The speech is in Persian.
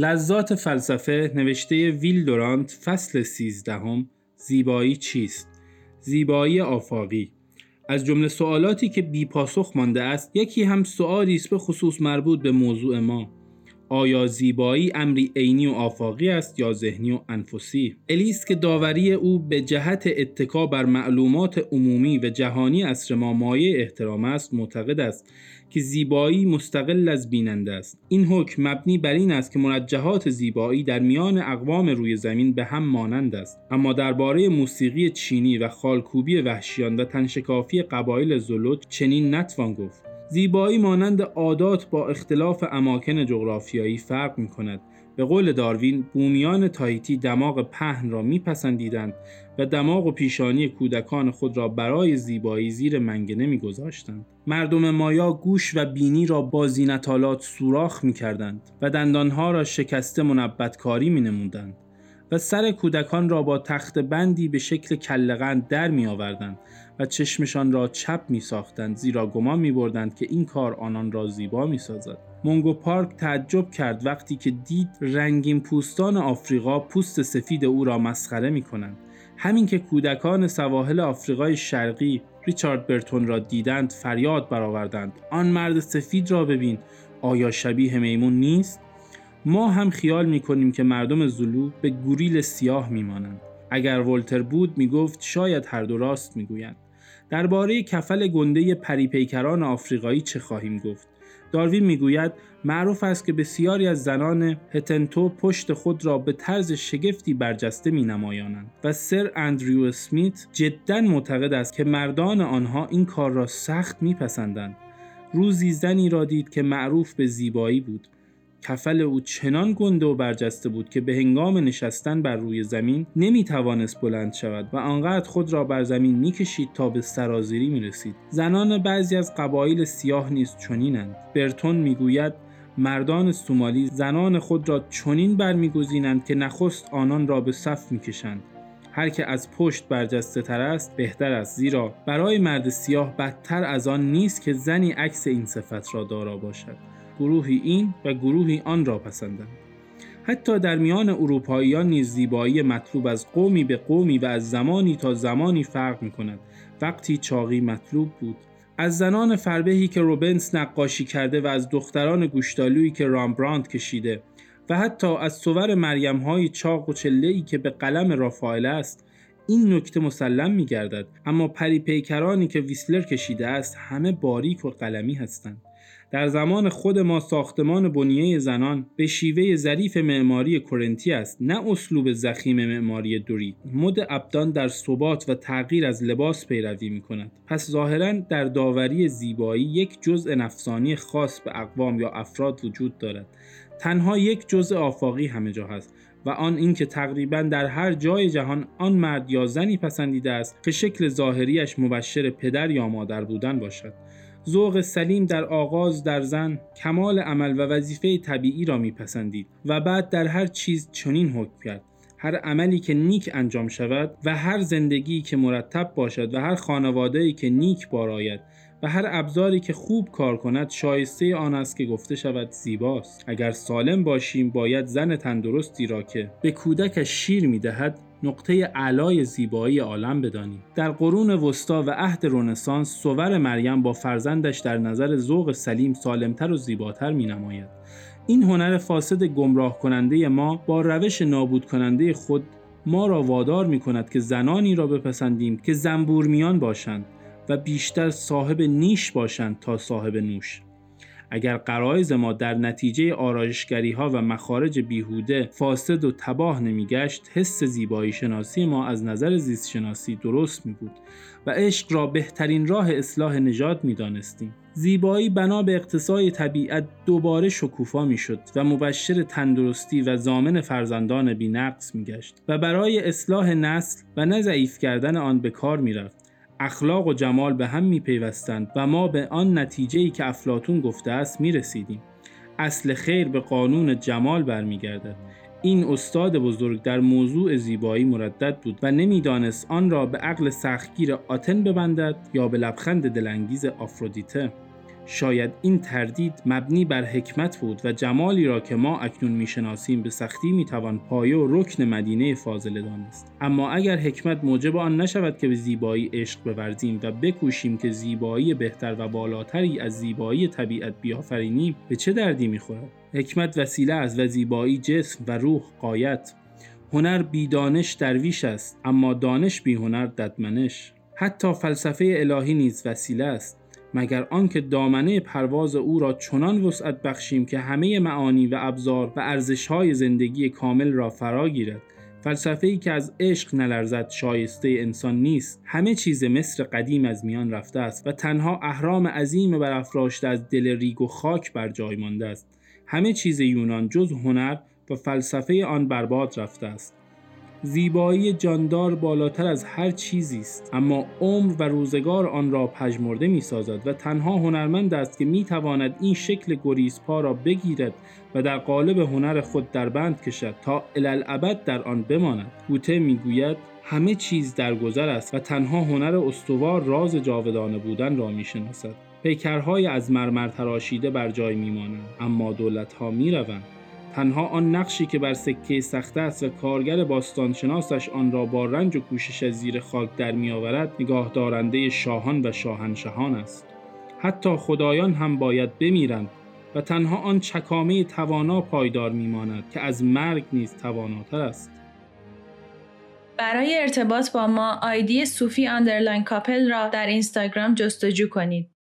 لذات فلسفه نوشته ویل دورانت فصل سیزدهم زیبایی چیست؟ زیبایی آفاقی از جمله سوالاتی که بی پاسخ مانده است یکی هم سوالی است به خصوص مربوط به موضوع ما آیا زیبایی امری عینی و آفاقی است یا ذهنی و انفسی؟ الیس که داوری او به جهت اتکا بر معلومات عمومی و جهانی اصر ما مایه احترام است معتقد است که زیبایی مستقل از بیننده است. این حکم مبنی بر این است که منجهات زیبایی در میان اقوام روی زمین به هم مانند است. اما درباره موسیقی چینی و خالکوبی وحشیان و تنشکافی قبایل زلوت چنین نتوان گفت. زیبایی مانند عادات با اختلاف اماکن جغرافیایی فرق می کند. به قول داروین بومیان تایتی دماغ پهن را میپسندیدند و دماغ و پیشانی کودکان خود را برای زیبایی زیر منگنه میگذاشتند مردم مایا گوش و بینی را با زینتالات سوراخ می‌کردند و دندانها را شکسته منبتکاری مینمودند و سر کودکان را با تخت بندی به شکل کلغند در می آوردند و چشمشان را چپ می ساختند زیرا گمان می بردند که این کار آنان را زیبا می سازد. مونگو پارک تعجب کرد وقتی که دید رنگین پوستان آفریقا پوست سفید او را مسخره می کنند. همین که کودکان سواحل آفریقای شرقی ریچارد برتون را دیدند فریاد برآوردند آن مرد سفید را ببین آیا شبیه میمون نیست ما هم خیال می کنیم که مردم زلو به گوریل سیاه می مانند. اگر ولتر بود می گفت شاید هر دو راست می گویند. درباره کفل گنده پریپیکران آفریقایی چه خواهیم گفت؟ داروین می‌گوید معروف است که بسیاری از زنان هتنتو پشت خود را به طرز شگفتی برجسته می نمایانند و سر اندریو اسمیت جدا معتقد است که مردان آنها این کار را سخت میپسندند. روزی زنی را دید که معروف به زیبایی بود کفل او چنان گنده و برجسته بود که به هنگام نشستن بر روی زمین نمی توانست بلند شود و آنقدر خود را بر زمین می‌کشید تا به سرازیری می رسید. زنان بعضی از قبایل سیاه نیز چنینند. برتون می‌گوید مردان سومالی زنان خود را چنین برمیگزینند که نخست آنان را به صف می‌کشند هر که از پشت برجسته تر است بهتر است زیرا برای مرد سیاه بدتر از آن نیست که زنی عکس این صفت را دارا باشد گروهی این و گروهی آن را پسندند. حتی در میان اروپاییان نیز زیبایی مطلوب از قومی به قومی و از زمانی تا زمانی فرق می کند وقتی چاقی مطلوب بود. از زنان فربهی که روبنس نقاشی کرده و از دختران گوشتالویی که رامبراند کشیده و حتی از صور مریم های چاق و چله که به قلم رافائل است این نکته مسلم می گردد اما پری پیکرانی که ویسلر کشیده است همه باریک و قلمی هستند. در زمان خود ما ساختمان بنیه زنان به شیوه ظریف معماری کرنتی است نه اسلوب زخیم معماری دوری. مد ابدان در ثبات و تغییر از لباس پیروی می کند پس ظاهرا در داوری زیبایی یک جزء نفسانی خاص به اقوام یا افراد وجود دارد. تنها یک جزء آفاقی همه جا هست و آن اینکه تقریبا در هر جای جهان آن مرد یا زنی پسندیده است که شکل ظاهریش مبشر پدر یا مادر بودن باشد. ذوق سلیم در آغاز در زن کمال عمل و وظیفه طبیعی را میپسندید و بعد در هر چیز چنین حکم کرد. هر عملی که نیک انجام شود و هر زندگی که مرتب باشد و هر خانواده که نیک باراید و هر ابزاری که خوب کار کند شایسته آن است که گفته شود زیباست. اگر سالم باشیم باید زن تندرستی را که به کودکش شیر می‌دهد نقطه علای زیبایی عالم بدانیم در قرون وسطا و عهد رنسانس صور مریم با فرزندش در نظر ذوق سلیم سالمتر و زیباتر می نماید. این هنر فاسد گمراه کننده ما با روش نابود کننده خود ما را وادار می کند که زنانی را بپسندیم که زنبورمیان باشند و بیشتر صاحب نیش باشند تا صاحب نوش اگر قرائز ما در نتیجه آرایشگری ها و مخارج بیهوده فاسد و تباه نمیگشت حس زیبایی شناسی ما از نظر زیست شناسی درست می بود و عشق را بهترین راه اصلاح نژاد می دانستیم. زیبایی بنا به اقتصای طبیعت دوباره شکوفا می شد و مبشر تندرستی و زامن فرزندان بینقص می گشت و برای اصلاح نسل و نضعیف کردن آن به کار می رفت. اخلاق و جمال به هم می پیوستند و ما به آن نتیجه که افلاتون گفته است می رسیدیم. اصل خیر به قانون جمال برمیگردد. این استاد بزرگ در موضوع زیبایی مردد بود و نمی‌دانست آن را به عقل سختگیر آتن ببندد یا به لبخند دلانگیز آفرودیته شاید این تردید مبنی بر حکمت بود و جمالی را که ما اکنون می‌شناسیم به سختی می‌توان پایه و رکن مدینه فاضله دانست. اما اگر حکمت موجب آن نشود که به زیبایی عشق بورزیم و بکوشیم که زیبایی بهتر و بالاتری از زیبایی طبیعت بیافرینیم به چه دردی می‌خورد؟ حکمت وسیله است و زیبایی جسم و روح قایت هنر بیدانش درویش است اما دانش بی هنر ددمنش. حتی فلسفه الهی نیز وسیله است. مگر آنکه دامنه پرواز او را چنان وسعت بخشیم که همه معانی و ابزار و ارزشهای زندگی کامل را فرا گیرد. فلسفه ای که از عشق نلرزد شایسته انسان نیست. همه چیز مصر قدیم از میان رفته است و تنها اهرام عظیم برافراشته از دل ریگ و خاک بر جای مانده است. همه چیز یونان جز هنر و فلسفه آن برباد رفته است. زیبایی جاندار بالاتر از هر چیزی است. اما عمر و روزگار آن را پژمرده می سازد و تنها هنرمند است که می تواند این شکل گریزپا را بگیرد و در قالب هنر خود در بند کشد تا الالعبد در آن بماند. گوته می‌گوید همه چیز در گذر است و تنها هنر استوار راز جاودانه بودن را می شناسد پیکرهای از مرمر تراشیده بر جای میمانند اما دولتها می‌روند. تنها آن نقشی که بر سکه سخته است و کارگر باستانشناسش آن را با رنج و کوشش از زیر خاک در میآورد نگاه دارنده شاهان و شاهنشهان است. حتی خدایان هم باید بمیرند و تنها آن چکامه توانا پایدار میماند که از مرگ نیز تواناتر است. برای ارتباط با ما آیدی صوفی underline کاپل را در اینستاگرام جستجو کنید.